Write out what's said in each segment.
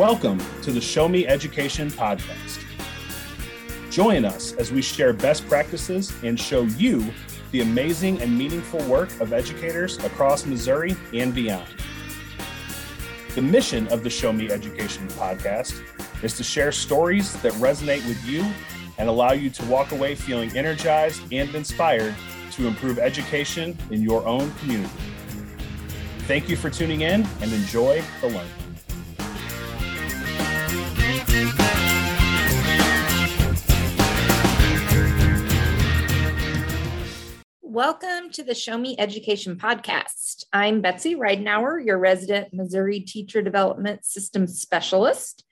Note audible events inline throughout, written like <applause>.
Welcome to the Show Me Education podcast. Join us as we share best practices and show you the amazing and meaningful work of educators across Missouri and beyond. The mission of the Show Me Education podcast is to share stories that resonate with you and allow you to walk away feeling energized and inspired to improve education in your own community. Thank you for tuning in and enjoy the learning. Welcome to the Show Me Education podcast. I'm Betsy Reidenauer, your resident Missouri Teacher Development Systems Specialist.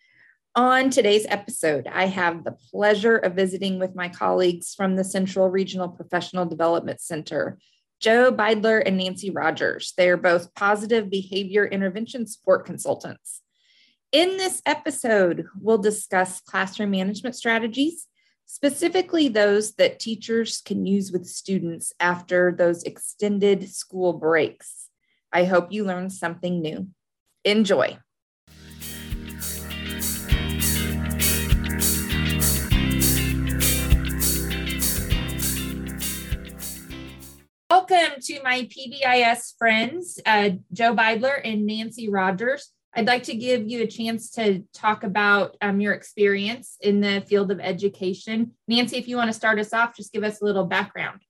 On today's episode, I have the pleasure of visiting with my colleagues from the Central Regional Professional Development Center, Joe Beidler and Nancy Rogers. They are both positive behavior intervention support consultants. In this episode, we'll discuss classroom management strategies, specifically those that teachers can use with students after those extended school breaks. I hope you learned something new. Enjoy. Welcome to my PBIS friends, uh, Joe Beidler and Nancy Rogers. I'd like to give you a chance to talk about um, your experience in the field of education. Nancy, if you want to start us off, just give us a little background.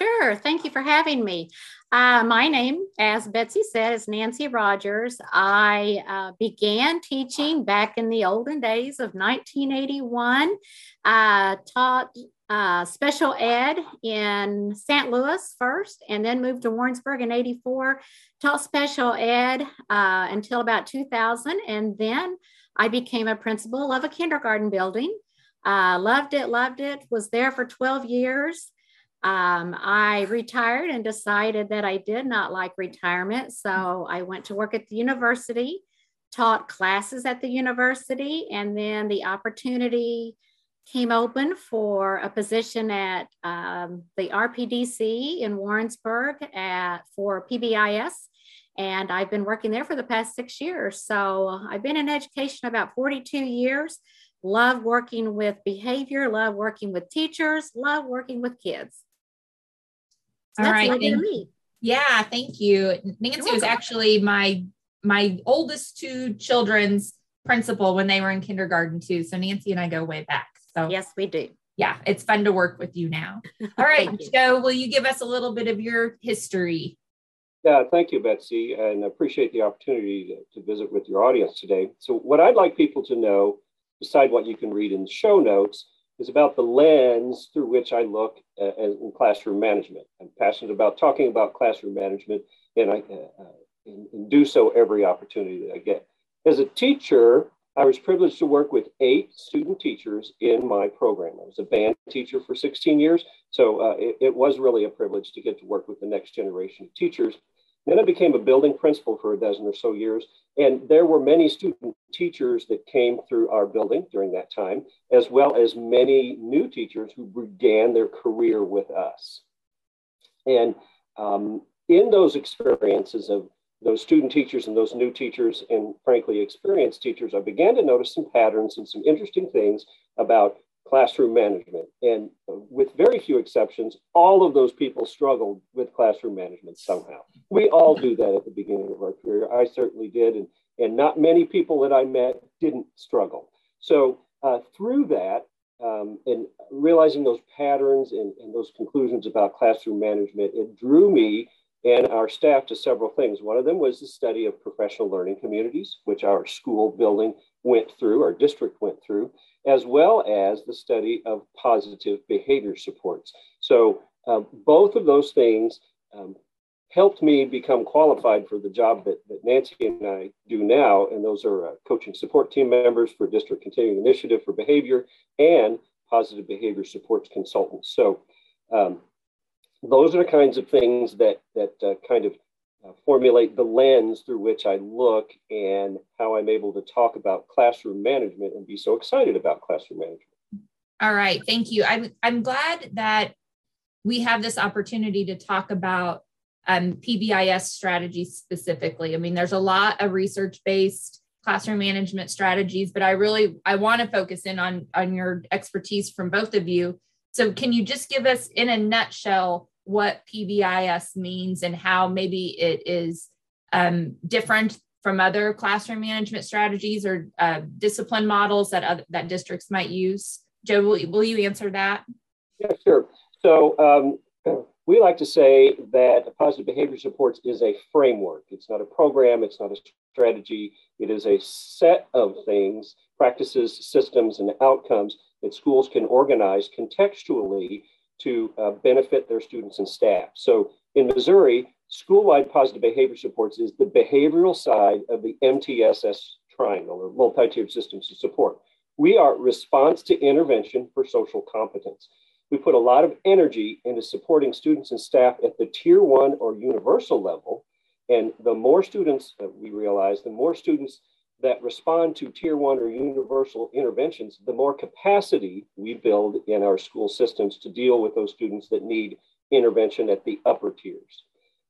Sure. Thank you for having me. Uh, my name, as Betsy said, is Nancy Rogers. I uh, began teaching back in the olden days of 1981. I taught uh, special ed in St. Louis first, and then moved to Warrensburg in 84. Taught special ed uh, until about 2000, and then I became a principal of a kindergarten building. Uh, loved it, loved it, was there for 12 years. Um, I retired and decided that I did not like retirement. So I went to work at the university, taught classes at the university, and then the opportunity came open for a position at um, the RPDC in Warrensburg at, for PBIS. And I've been working there for the past six years. So I've been in education about 42 years. Love working with behavior, love working with teachers, love working with kids. So All right. Thank, yeah, thank you. Nancy was actually my my oldest two children's principal when they were in kindergarten too. So Nancy and I go way back. So yes, we do. Yeah, it's fun to work with you now. <laughs> All right, Joe, will you give us a little bit of your history? Yeah, thank you, Betsy, and appreciate the opportunity to, to visit with your audience today. So, what I'd like people to know, beside what you can read in the show notes, is about the lens through which I look at, in classroom management. I'm passionate about talking about classroom management, and I uh, and, and do so every opportunity that I get. As a teacher, I was privileged to work with eight student teachers in my program. I was a band teacher for 16 years, so uh, it, it, was really a privilege to get to work with the next generation of teachers. Then I became a building principal for a dozen or so years, and there were many student teachers that came through our building during that time, as well as many new teachers who began their career with us. And um, in those experiences of those student teachers and those new teachers and frankly experienced teachers, I began to notice some patterns and some interesting things about classroom management. And with very few exceptions, all of those people struggled with classroom management somehow. We all do that at the beginning of our career. I certainly did. And, and not many people that I met didn't struggle. So uh, through that, um, and realizing those patterns and, and those conclusions about classroom management, it drew me and our staff to several things. One of them was the study of professional learning communities, which our school building went through, our district went through, as well as the study of positive behavior supports. So uh, both of those things um, helped me become qualified for the job that, that Nancy and I do now. And those are uh, coaching support team members for District Continuing Initiative for Behavior and positive behavior supports consultants. So um, those are the kinds of things that that uh, kind of uh, formulate the lens through which I look and how I'm able to talk about classroom management and be so excited about classroom management. All right, thank you. I'm I'm glad that we have this opportunity to talk about um, PBIS strategies specifically. I mean, there's a lot of research based classroom management strategies, but I really I want to focus in on on your expertise from both of you. So can you just give us in a nutshell what PBIS means and how maybe it is um, different from other classroom management strategies or uh, discipline models that other, that districts might use? Joe, will, will you answer that? Yeah, sure. So um, <clears throat> we like to say that positive behavior supports is a framework. It's not a program, it's not a strategy. It is a set of things, practices, systems, and outcomes that schools can organize contextually to uh, benefit their students and staff. So in Missouri, school-wide positive behavior supports is the behavioral side of the MTSS triangle or multi-tiered systems of support. We are response to intervention for social competence. We put a lot of energy into supporting students and staff at the tier one or universal level. And the more students that we realize, the more students that respond to tier one or universal interventions, the more capacity we build in our school systems to deal with those students that need intervention at the upper tiers.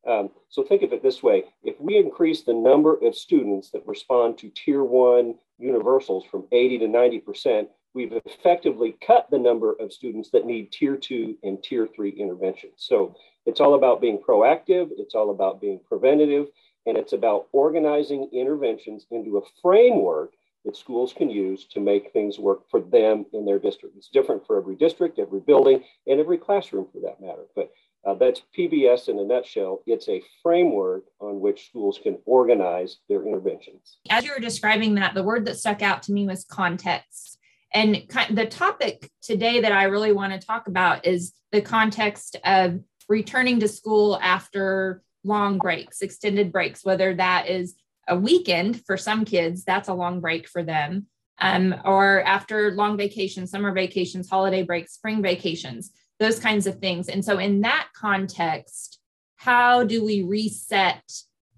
Um, so think of it this way if we increase the number of students that respond to tier one universals from 80 to 90%, we've effectively cut the number of students that need tier two and tier three interventions. So it's all about being proactive, it's all about being preventative, and it's about organizing interventions into a framework that schools can use to make things work for them in their district. It's different for every district, every building, and every classroom for that matter. But uh, that's PBS in a nutshell. It's a framework on which schools can organize their interventions. As you were describing that, the word that stuck out to me was context. And the topic today that I really want to talk about is the context of returning to school after long breaks, extended breaks, whether that is a weekend for some kids, that's a long break for them, um, or after long vacations, summer vacations, holiday breaks, spring vacations, those kinds of things. And so, in that context, how do we reset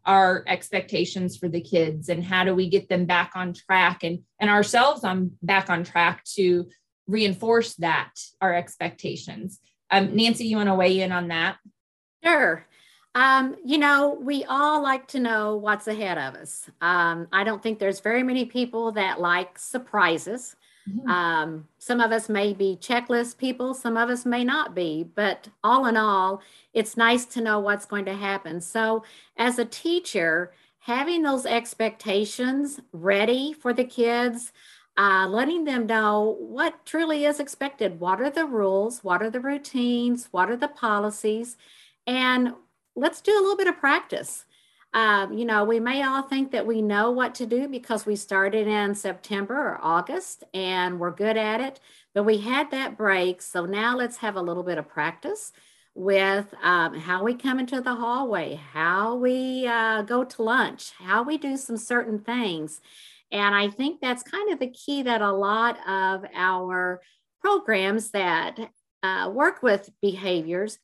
our expectations for the kids and how do we get them back on track and, and ourselves on back on track to reinforce that, our expectations? Um, Nancy, you want to weigh in on that? Sure. Um, you know, we all like to know what's ahead of us. Um, I don't think there's very many people that like surprises. Mm-hmm. Um, some of us may be checklist people, some of us may not be, but all in all, it's nice to know what's going to happen. So, as a teacher, having those expectations ready for the kids, uh, letting them know what truly is expected. What are the rules? What are the routines? What are the policies? And let's do a little bit of practice. Um, you know, we may all think that we know what to do because we started in September or August and we're good at it, but we had that break. So now let's have a little bit of practice with um, how we come into the hallway, how we uh, go to lunch, how we do some certain things. And I think that's kind of the key that a lot of our programs that uh, work with behaviors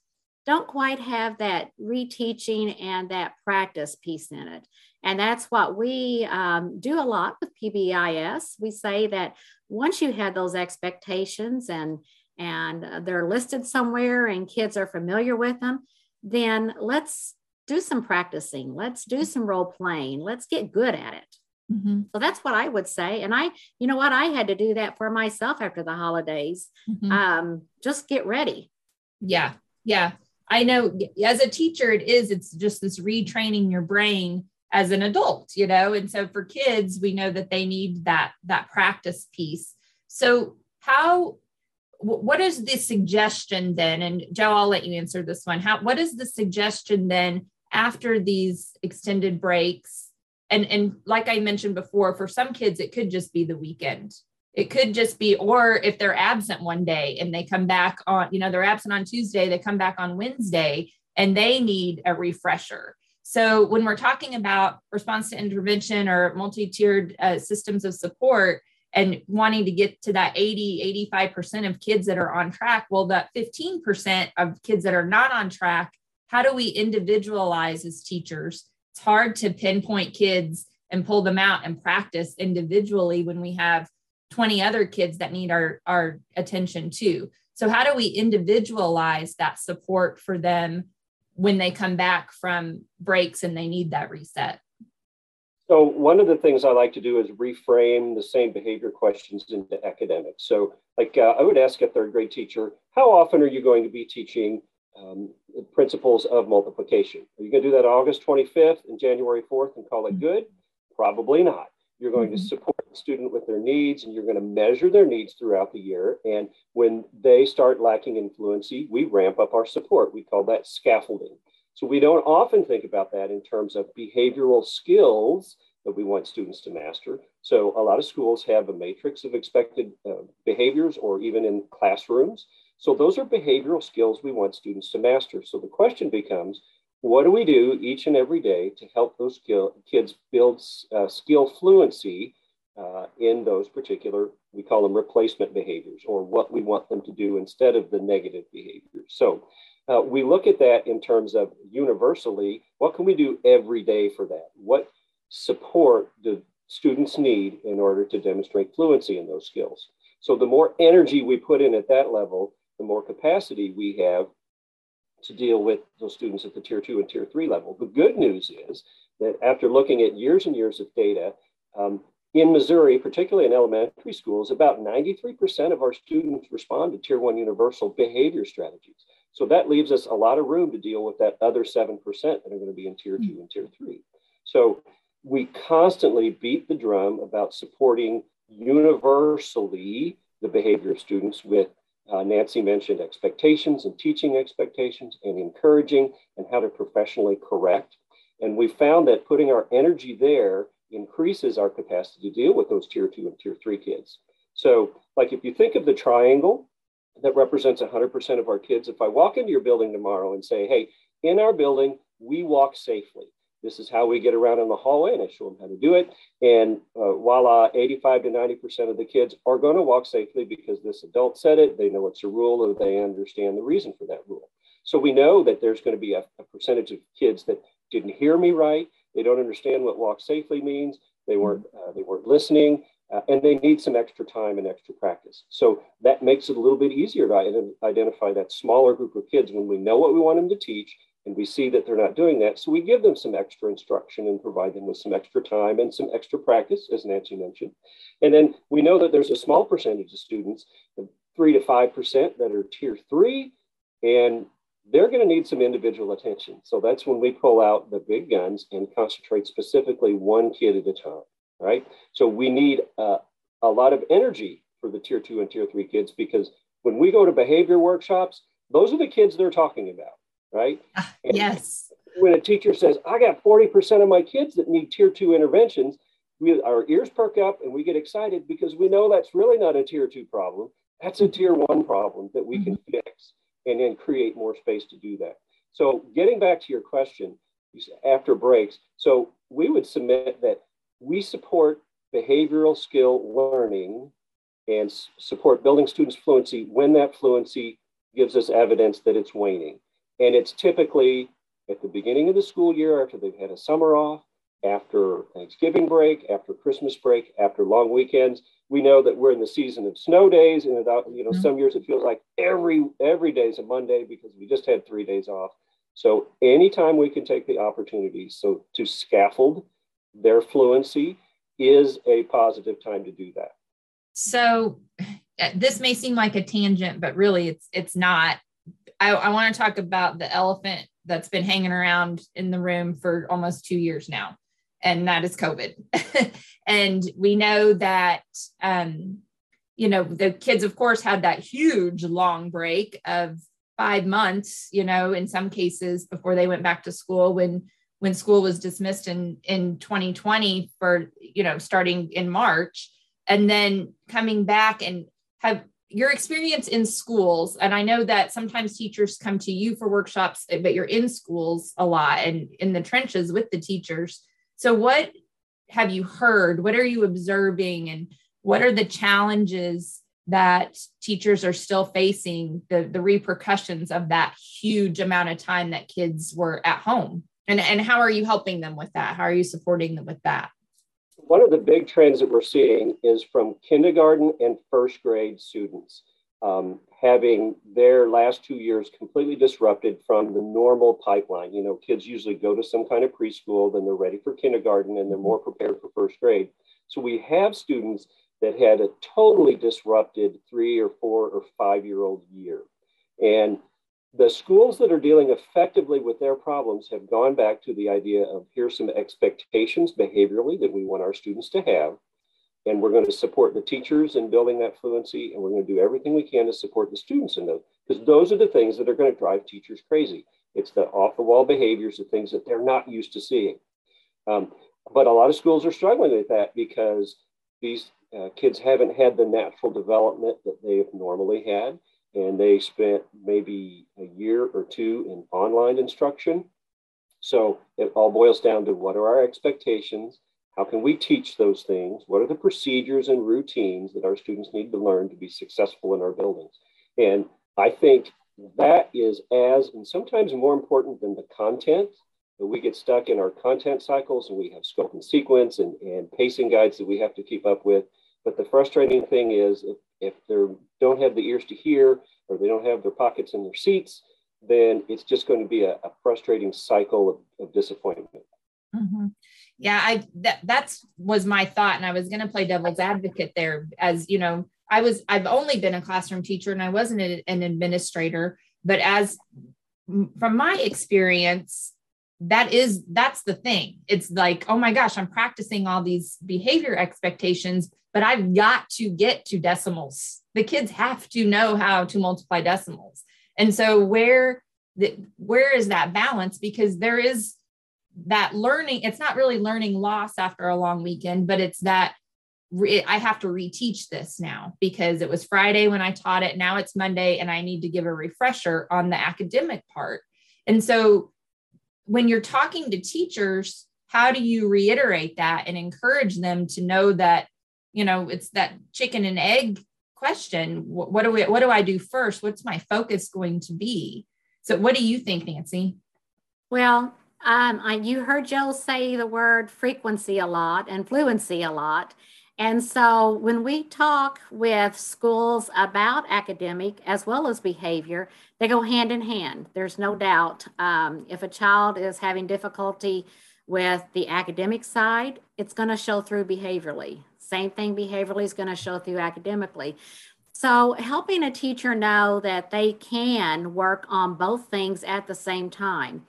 don't quite have that reteaching and that practice piece in it. And that's what we um, do a lot with PBIS. We say that once you have those expectations and and they're listed somewhere and kids are familiar with them, then let's do some practicing. Let's do some role playing. Let's get good at it. Mm-hmm. So that's what I would say. And I, you know what, I had to do that for myself after the holidays. Mm-hmm. Um, just get ready. Yeah. Yeah. I know as a teacher, it is, it's just this retraining your brain as an adult, you know? And so for kids, we know that they need that, that practice piece. So how, what is the suggestion then? And Joe, I'll let you answer this one. How, what is the suggestion then after these extended breaks? And, and like I mentioned before, for some kids, it could just be the weekend it could just be or if they're absent one day and they come back on you know they're absent on tuesday they come back on wednesday and they need a refresher. So when we're talking about response to intervention or multi-tiered uh, systems of support and wanting to get to that 80 85% of kids that are on track well that 15% of kids that are not on track how do we individualize as teachers? It's hard to pinpoint kids and pull them out and practice individually when we have 20 other kids that need our, our attention too. So, how do we individualize that support for them when they come back from breaks and they need that reset? So one of the things I like to do is reframe the same behavior questions into academics. So like uh, I would ask a third grade teacher, how often are you going to be teaching um, principles of multiplication? Are you going to do that August 25th and January 4th and call it mm-hmm. good? Probably not. You're going mm-hmm. to support the student with their needs and you're going to measure their needs throughout the year. And when they start lacking in fluency, we ramp up our support. We call that scaffolding. So we don't often think about that in terms of behavioral skills that we want students to master. So a lot of schools have a matrix of expected uh, behaviors or even in classrooms. So those are behavioral skills we want students to master. So the question becomes, what do we do each and every day to help those skill, kids build uh, skill fluency uh, in those particular, we call them replacement behaviors or what we want them to do instead of the negative behaviors. So uh, we look at that in terms of universally, what can we do every day for that? What support do students need in order to demonstrate fluency in those skills? So the more energy we put in at that level, the more capacity we have to deal with those students at the tier two and tier three level. The good news is that after looking at years and years of data, um, in Missouri, particularly in elementary schools, about 93% of our students respond to tier one universal behavior strategies. So that leaves us a lot of room to deal with that other 7% that are going to be in tier two and tier three. So we constantly beat the drum about supporting universally the behavior of students with uh, Nancy mentioned expectations and teaching expectations and encouraging and how to professionally correct. And we found that putting our energy there increases our capacity to deal with those tier two and tier three kids. So, like if you think of the triangle, that represents 100% of our kids. If I walk into your building tomorrow and say, hey, in our building, we walk safely. This is how we get around in the hallway, and I show them how to do it. And uh, voila, 85 to 90% of the kids are going to walk safely because this adult said it. They know it's a rule, or they understand the reason for that rule. So we know that there's going to be a, a percentage of kids that didn't hear me right. They don't understand what walk safely means. They weren't uh, they weren't listening uh, and they need some extra time and extra practice. So that makes it a little bit easier to identify that smaller group of kids when we know what we want them to teach and we see that they're not doing that. So we give them some extra instruction and provide them with some extra time and some extra practice, as Nancy mentioned. And then we know that there's a small percentage of students, three to 5% that are tier three, and they're going to need some individual attention. So that's when we pull out the big guns and concentrate specifically one kid at a time right? So we need uh, a lot of energy for the tier two and tier three kids because when we go to behavior workshops, those are the kids they're talking about, right? <laughs> Yes. When a teacher says, I got 40% of my kids that need tier two interventions, we, our ears perk up and we get excited because we know that's really not a tier two problem. That's a tier one problem that we mm-hmm. can fix and then create more space to do that. So, getting back to your question, after breaks, so we would submit that we support behavioral skill learning and support building students' fluency when that fluency gives us evidence that it's waning. And it's typically at the beginning of the school year after they've had a summer off, after Thanksgiving break, after Christmas break, after long weekends. We know that we're in the season of snow days, and without, you know, mm-hmm. some years it feels like every every day is a Monday because we just had three days off. So anytime we can take the opportunity, so to scaffold their fluency is a positive time to do that. So uh, this may seem like a tangent, but really it's it's not. I, I want to talk about the elephant that's been hanging around in the room for almost two years now, and that is COVID. <laughs> and we know that um, you know the kids, of course, had that huge long break of five months. You know, in some cases before they went back to school when when school was dismissed in in 2020 for you know starting in March and then coming back and have your experience in schools and I know that sometimes teachers come to you for workshops but you're in schools a lot and in the trenches with the teachers so what have you heard what are you observing and what are the challenges that teachers are still facing the the repercussions of that huge amount of time that kids were at home and, and how are you helping them with that? How are you supporting them with that? One of the big trends that we're seeing is from kindergarten and first grade students um, having their last two years completely disrupted from the normal pipeline. You know, kids usually go to some kind of preschool, then they're ready for kindergarten, and they're mm-hmm. more prepared for first grade. So we have students that had a totally disrupted three or four or five year old year. And the schools that are dealing effectively with their problems have gone back to the idea of here's some expectations behaviorally that we want our students to have. And we're going to support the teachers in building that fluency, and we're going to do everything we can to support the students in those, because those are the things that are going to drive teachers crazy. It's the off the wall behaviors, the things that they're not used to seeing. Um, but a lot of schools are struggling with that because these uh, kids haven't had the natural development that they have normally had and they spent maybe a year or two in online instruction. So it all boils down to what are our expectations? How can we teach those things? What are the procedures and routines that our students need to learn to be successful in our buildings? And I think that is as and sometimes more important than the content. That we get stuck in our content cycles and we have scope and sequence and, and pacing guides that we have to keep up with. But the frustrating thing is if, if they don't have the ears to hear or they don't have their pockets in their seats, then it's just going to be a, a frustrating cycle of, of disappointment. Mm-hmm. Yeah, I that that's was my thought, and I was going to play devil's advocate there. As you know, I was I've only been a classroom teacher, and I wasn't an administrator. But as from my experience, that is that's the thing. It's like, oh my gosh, I'm practicing all these behavior expectations, but I've got to get to decimals. The kids have to know how to multiply decimals. And so where the, where is that balance? Because there is that learning, it's not really learning loss after a long weekend, but it's that re- I have to reteach this now because it was Friday when I taught it. Now it's Monday and I need to give a refresher on the academic part. And so when you're talking to teachers, how do you reiterate that and encourage them to know that you know it's that chicken and egg question what, what do we what do i do first what's my focus going to be so what do you think nancy well um, I, you heard joe say the word frequency a lot and fluency a lot and so when we talk with schools about academic as well as behavior, they go hand in hand. There's no doubt. Um, if a child is having difficulty with the academic side, it's going to show through behaviorally. Same thing behaviorally is going to show through academically. So, helping a teacher know that they can work on both things at the same time.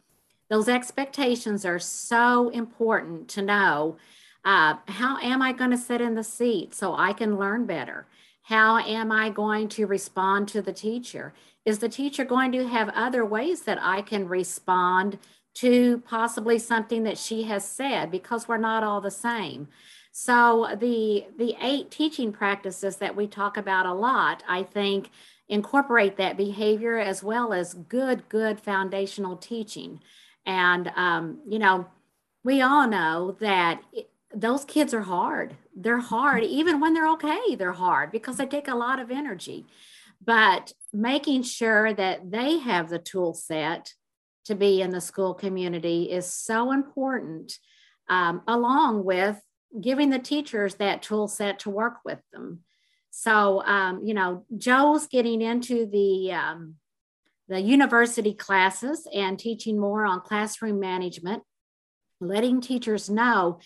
Those expectations are so important to know. Uh, how am I going to sit in the seat so I can learn better? How am I going to respond to the teacher? Is the teacher going to have other ways that I can respond to possibly something that she has said because we're not all the same? So the the eight teaching practices that we talk about a lot, I think incorporate that behavior as well as good good foundational teaching. And um, you know, we all know that it, those kids are hard. They're hard even when they're okay. They're hard because they take a lot of energy. But making sure that they have the tool set to be in the school community is so important, um, along with giving the teachers that tool set to work with them. So, um, you know, Joe's getting into the um, the university classes and teaching more on classroom management, letting teachers know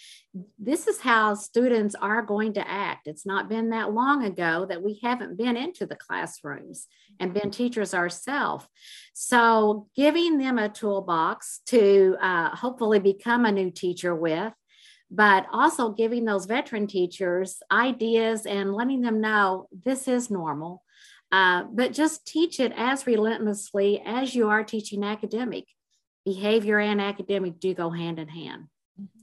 this is how students are going to act. It's not been that long ago that we haven't been into the classrooms and been teachers ourselves. So, giving them a toolbox to uh, hopefully become a new teacher with but also giving those veteran teachers ideas and letting them know this is normal. Uh, but just teach it as relentlessly as you are teaching academic. Behavior and academic do go hand in hand.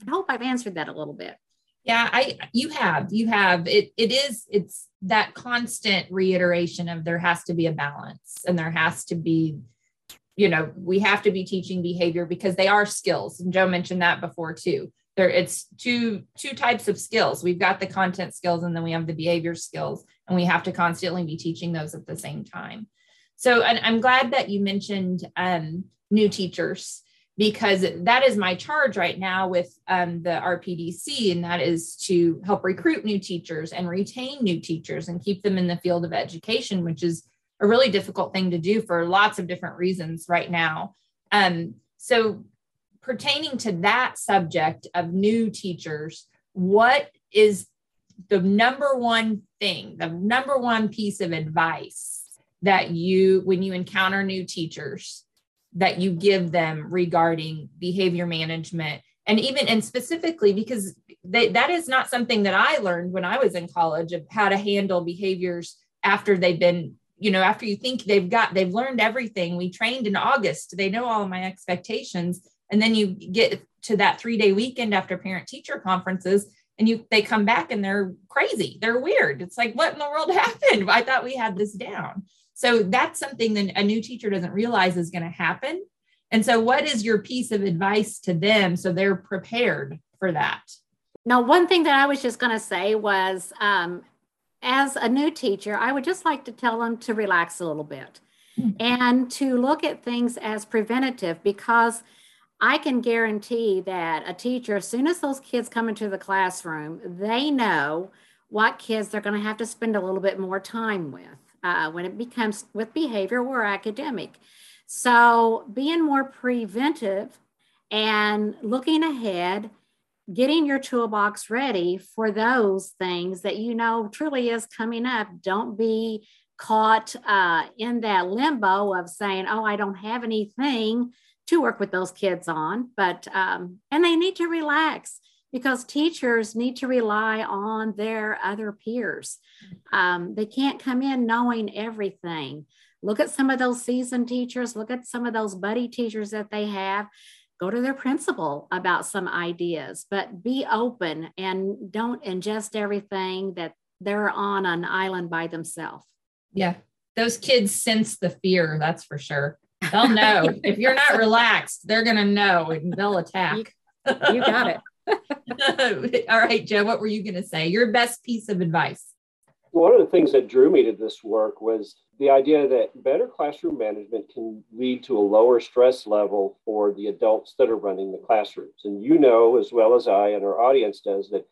I hope I've answered that a little bit. Yeah, I you have you have it it is it's that constant reiteration of there has to be a balance and there has to be you know we have to be teaching behavior because they are skills and Joe mentioned that before too there it's two two types of skills we've got the content skills and then we have the behavior skills and we have to constantly be teaching those at the same time so and i'm glad that you mentioned um, new teachers because that is my charge right now with um, the rpdc and that is to help recruit new teachers and retain new teachers and keep them in the field of education which is a really difficult thing to do for lots of different reasons right now. Um, so, pertaining to that subject of new teachers, what is the number one thing, the number one piece of advice that you, when you encounter new teachers, that you give them regarding behavior management? And even, and specifically, because they, that is not something that I learned when I was in college of how to handle behaviors after they've been you know after you think they've got they've learned everything we trained in august they know all my expectations and then you get to that three day weekend after parent teacher conferences and you they come back and they're crazy they're weird. It's like what in the world <laughs> happened? I thought we had this down. So that's something that a new teacher doesn't realize is going to happen. And so what is your piece of advice to them so they're prepared for that? Now one thing that i was just going to say was um, as a new teacher i would just like to tell them to relax a little bit mm-hmm. and to look at things as preventative because I can guarantee that a teacher, as soon as those kids come into the classroom, they know what kids they're going to have to spend a little bit more time with uh, when it becomes with behavior or academic. So, being more preventive and looking ahead, getting your toolbox ready for those things that you know truly is coming up. Don't be caught uh, in that limbo of saying, Oh, I don't have anything to work with those kids on but um, and they need to relax because teachers need to rely on their other peers. Um, they can't come in knowing everything. Look at some of those seasoned teachers. Look at some of those buddy teachers that they have. Go to their principal about some ideas but be open and don't ingest everything that they're on an island by themselves. Yeah. Those kids sense the fear that's for sure They'll <laughs> know. if you're not relaxed, they're going to know and they'll attack. You, you got it. <laughs> All right, Joe, what were you going to say? Your best piece of advice. One of the things that drew me to this work was the idea that better classroom management can lead to a lower stress level for the adults that are running the classrooms. And you know, as well as I and our audience does, that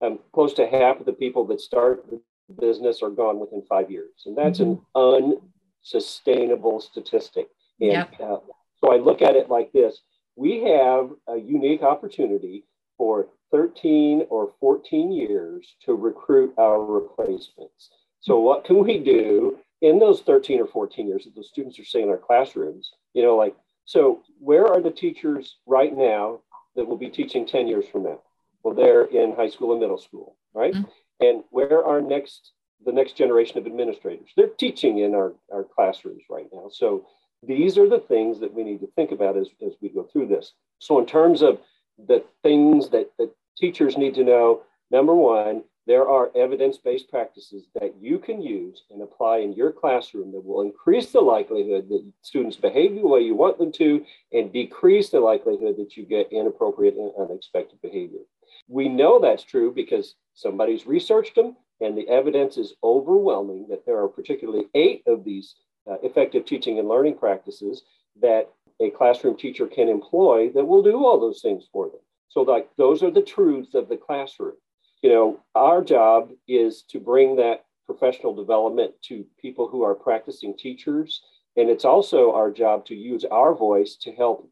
um, close to half of the people that start the business are gone within five years. And that's mm-hmm. an unsustainable statistic. And yep. uh, so I look at it like this we have a unique opportunity for 13 or 14 years to recruit our replacements. So, what can we do in those 13 or 14 years that the students are staying in our classrooms? You know, like, so where are the teachers right now that will be teaching 10 years from now? Well, they're in high school and middle school, right? Mm-hmm. And where are next the next generation of administrators? They're teaching in our, our classrooms right now. So these are the things that we need to think about as, as we go through this. So, in terms of the things that, that teachers need to know, number one, there are evidence based practices that you can use and apply in your classroom that will increase the likelihood that students behave the way you want them to and decrease the likelihood that you get inappropriate and unexpected behavior. We know that's true because somebody's researched them and the evidence is overwhelming that there are particularly eight of these uh, effective teaching and learning practices that a classroom teacher can employ that will do all those things for them. So, like, those are the truths of the classroom. You know, our job is to bring that professional development to people who are practicing teachers. And it's also our job to use our voice to help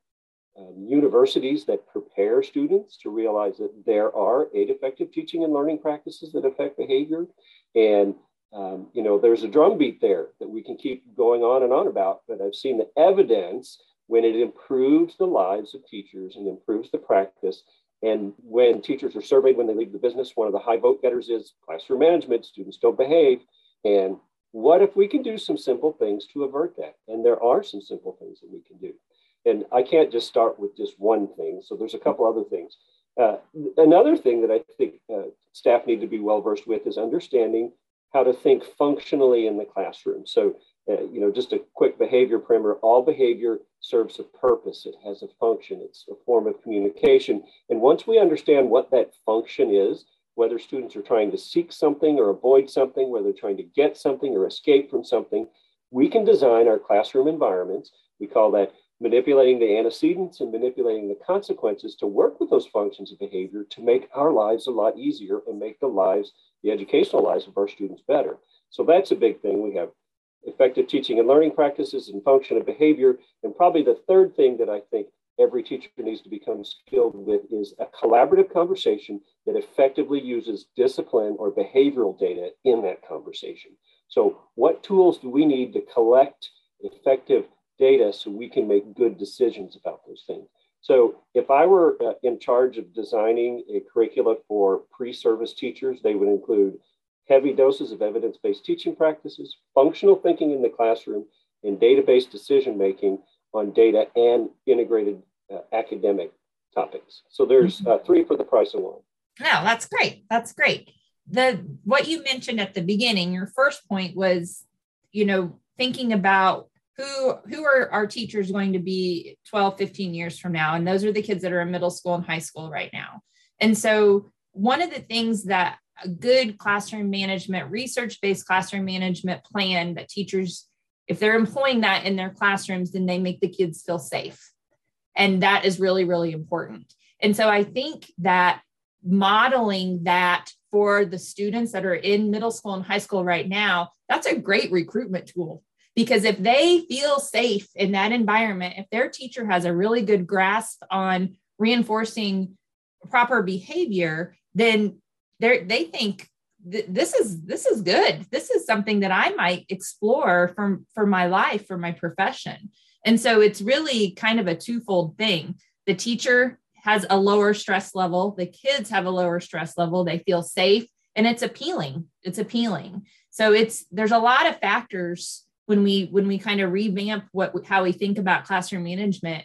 um, universities that prepare students to realize that there are eight effective teaching and learning practices that affect behavior. And um, you know, there's a drumbeat there that we can keep going on and on about, but I've seen the evidence when it improves the lives of teachers and improves the practice. And when teachers are surveyed when they leave the business, one of the high vote getters is classroom management, students don't behave. And what if we can do some simple things to avert that? And there are some simple things that we can do. And I can't just start with just one thing. So there's a couple other things. Uh, another thing that I think uh, staff need to be well versed with is understanding how to think functionally in the classroom. So, uh, you know, just a quick behavior primer all behavior serves a purpose, it has a function, it's a form of communication. And once we understand what that function is, whether students are trying to seek something or avoid something, whether they're trying to get something or escape from something, we can design our classroom environments. We call that manipulating the antecedents and manipulating the consequences to work with those functions of behavior to make our lives a lot easier and make the lives the educational lives of our students better. So that's a big thing. We have effective teaching and learning practices and function of behavior. And probably the third thing that I think every teacher needs to become skilled with is a collaborative conversation that effectively uses discipline or behavioral data in that conversation. So, what tools do we need to collect effective data so we can make good decisions about those things? So, if I were uh, in charge of designing a curricula for pre service teachers, they would include heavy doses of evidence based teaching practices, functional thinking in the classroom, and data based decision making on data and integrated uh, academic topics. So there's mm-hmm. uh, three for the price of one. No, that's great. That's great. The what you mentioned at the beginning, your first point was, you know, thinking about who who are our teachers going to be 12, 15 years from now. And those are the kids that are in middle school and high school right now. And so one of the things that a good classroom management, research based classroom management plan that teachers, if they're employing that in their classrooms, then they make the kids feel safe. And that is really, really important. And so I think that modeling that for the students that are in middle school and high school right now, that's a great recruitment tool. Because if they feel safe in that environment, if their teacher has a really good grasp on reinforcing proper behavior, then they think this is this is good. This is something that I might explore for for my life, for my profession. And so it's really kind of a twofold thing. The teacher has a lower stress level, the kids have a lower stress level, they feel safe, and it's appealing. It's appealing. So it's there's a lot of factors when we when we kind of revamp what how we think about classroom management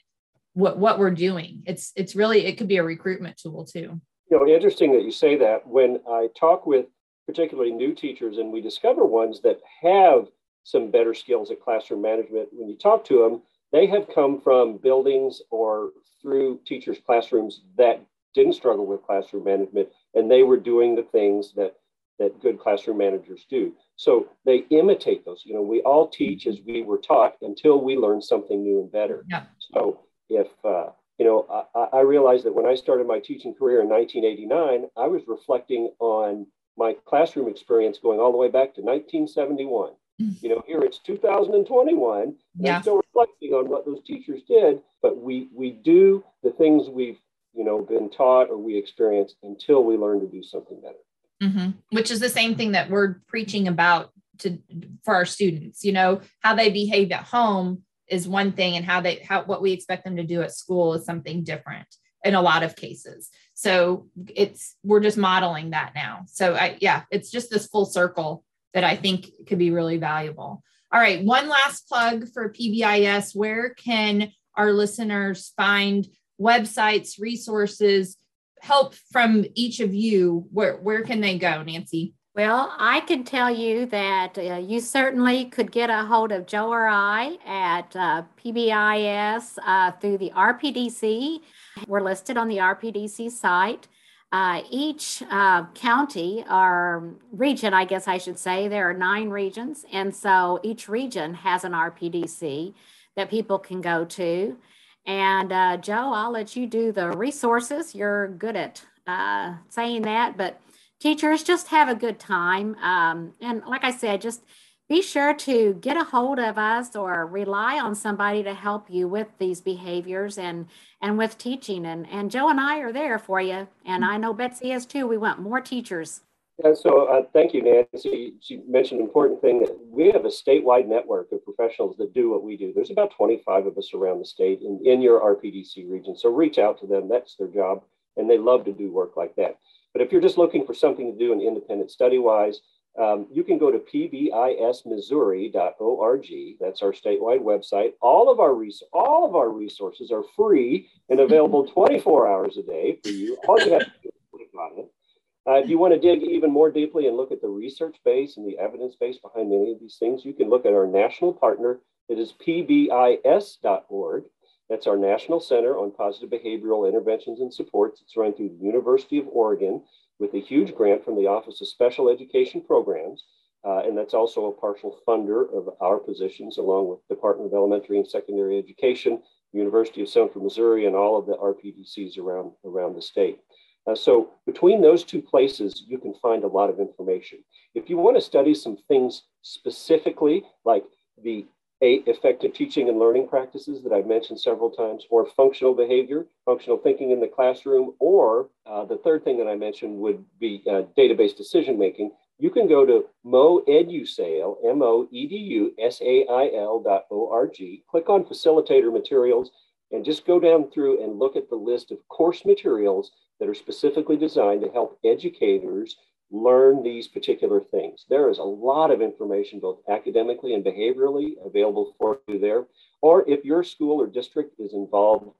what what we're doing it's it's really it could be a recruitment tool too you know, interesting that you say that. When I talk with particularly new teachers and we discover ones that have some better skills at classroom management, when you talk to them, they have come from buildings or through teachers' classrooms that didn't struggle with classroom management and they were doing the things that that good classroom managers do. So they imitate those. You know, we all teach as we were taught until we learn something new and better. Yeah. So if uh, you know, I, I realized that when I started my teaching career in 1989, I was reflecting on my classroom experience going all the way back to 1971. Mm. You know, here it's 2021, and yeah. I'm still reflecting on what those teachers did. But we we do the things we've you know been taught or we experience until we learn to do something better. Mm-hmm. Which is the same thing that we're preaching about to for our students. You know, how they behave at home is one thing and how they how what we expect them to do at school is something different in a lot of cases so it's we're just modeling that now so i yeah it's just this full circle that i think could be really valuable all right one last plug for pbis where can our listeners find websites resources help from each of you where where can they go nancy well, I can tell you that uh, you certainly could get a hold of Joe or I at uh, PBIS uh, through the RPDC. We're listed on the RPDC site. Uh, each uh, county or region, I guess I should say, there are nine regions. And so each region has an RPDC that people can go to. And uh, Joe, I'll let you do the resources. You're good at saying that, but teachers just have a good time. Um, and like i said just be sure to get a hold of us or rely on somebody to help you with these behaviors and and with teaching. And and joe and i are there for you. And i know betsy is too. We want more teachers and so uh, thank you nancy she mentioned an important thing that we have a statewide network of professionals that do what we do there's about 25 of us around the state in, in your rpdc region so reach out to them that's their job and they love to do work like that but if you're just looking for something to do in independent study wise, um, you can go to pbismissouri.org. That's our statewide website. All of our res- all of our resources are free and available 24 hours a day for you. All you have to do is click on it. Uh, if you want to dig even more deeply and look at the research base and the evidence base behind many of these things, you can look at our national partner. It is pbis.org. That's our National Center on Positive Behavioral Interventions and Supports. It's run through the University of Oregon with a huge grant from the Office of Special Education Programs. Uh, and that's also a partial funder of our positions, along with the Department of Elementary and Secondary Education, University of Central Missouri, and all of the RPDCs around, around the state. Uh, so between those two places, you can find a lot of information. If you want to study some things specifically, like the eight effective teaching and learning practices that I've mentioned several times, or functional behavior, functional thinking in the classroom, or uh, the third thing that I mentioned would be uh, data based decision making. You can go to moedusail, M-O-E-D-U-S-A-I-L dot O-R-G, click on facilitator materials, and just go down through and look at the list of course materials that are specifically designed to help educators learn these particular things. There is a lot of information, both academically and behaviorally, available for you there. Or if your school or district is involved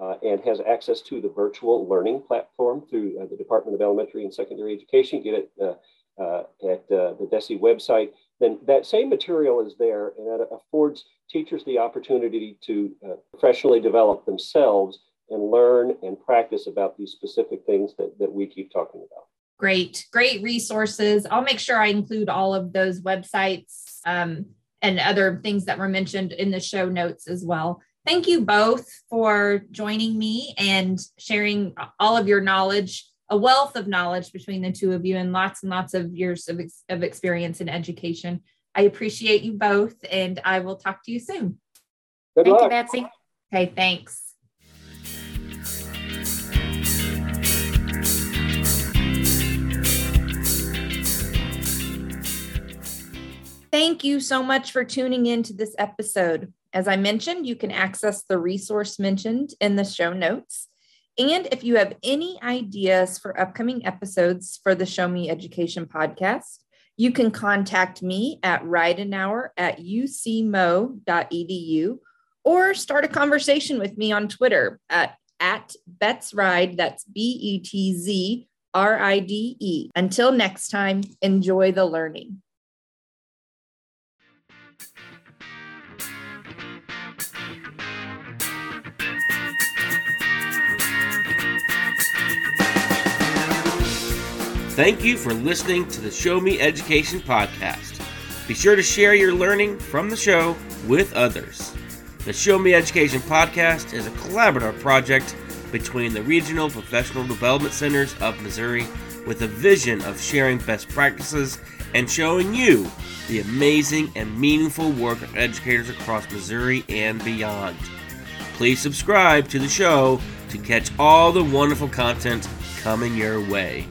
uh, and has access to the virtual learning platform through uh, the Department of Elementary and Secondary Education, get it uh, uh at uh, the DESE website, then that same material is there and that affords teachers the opportunity to uh, professionally develop themselves and learn and practice about these specific things that, that we keep talking about. Great, great resources. I'll make sure I include all of those websites um, and other things that were mentioned in the show notes as well. Thank you both for joining me and sharing all of your knowledge, a wealth of knowledge between the two of you, and lots and lots of years of, ex- of experience in education. I appreciate you both, and I will talk to you soon. Good Thank luck. you, Betsy. Okay, thanks. Thank you so much for tuning in to this episode. As I mentioned, you can access the resource mentioned in the show notes. And if you have any ideas for upcoming episodes for the Show Me Education podcast, you can contact me at ridenhour at ucmo.edu or start a conversation with me on Twitter at, at BetzRide. That's B E T Z R I D E. Until next time, enjoy the learning. Thank you for listening to the Show Me Education podcast. Be sure to share your learning from the show with others. The Show Me Education podcast is a collaborative project between the Regional Professional Development Centers of Missouri with a vision of sharing best practices and showing you the amazing and meaningful work of educators across Missouri and beyond. Please subscribe to the show to catch all the wonderful content coming your way.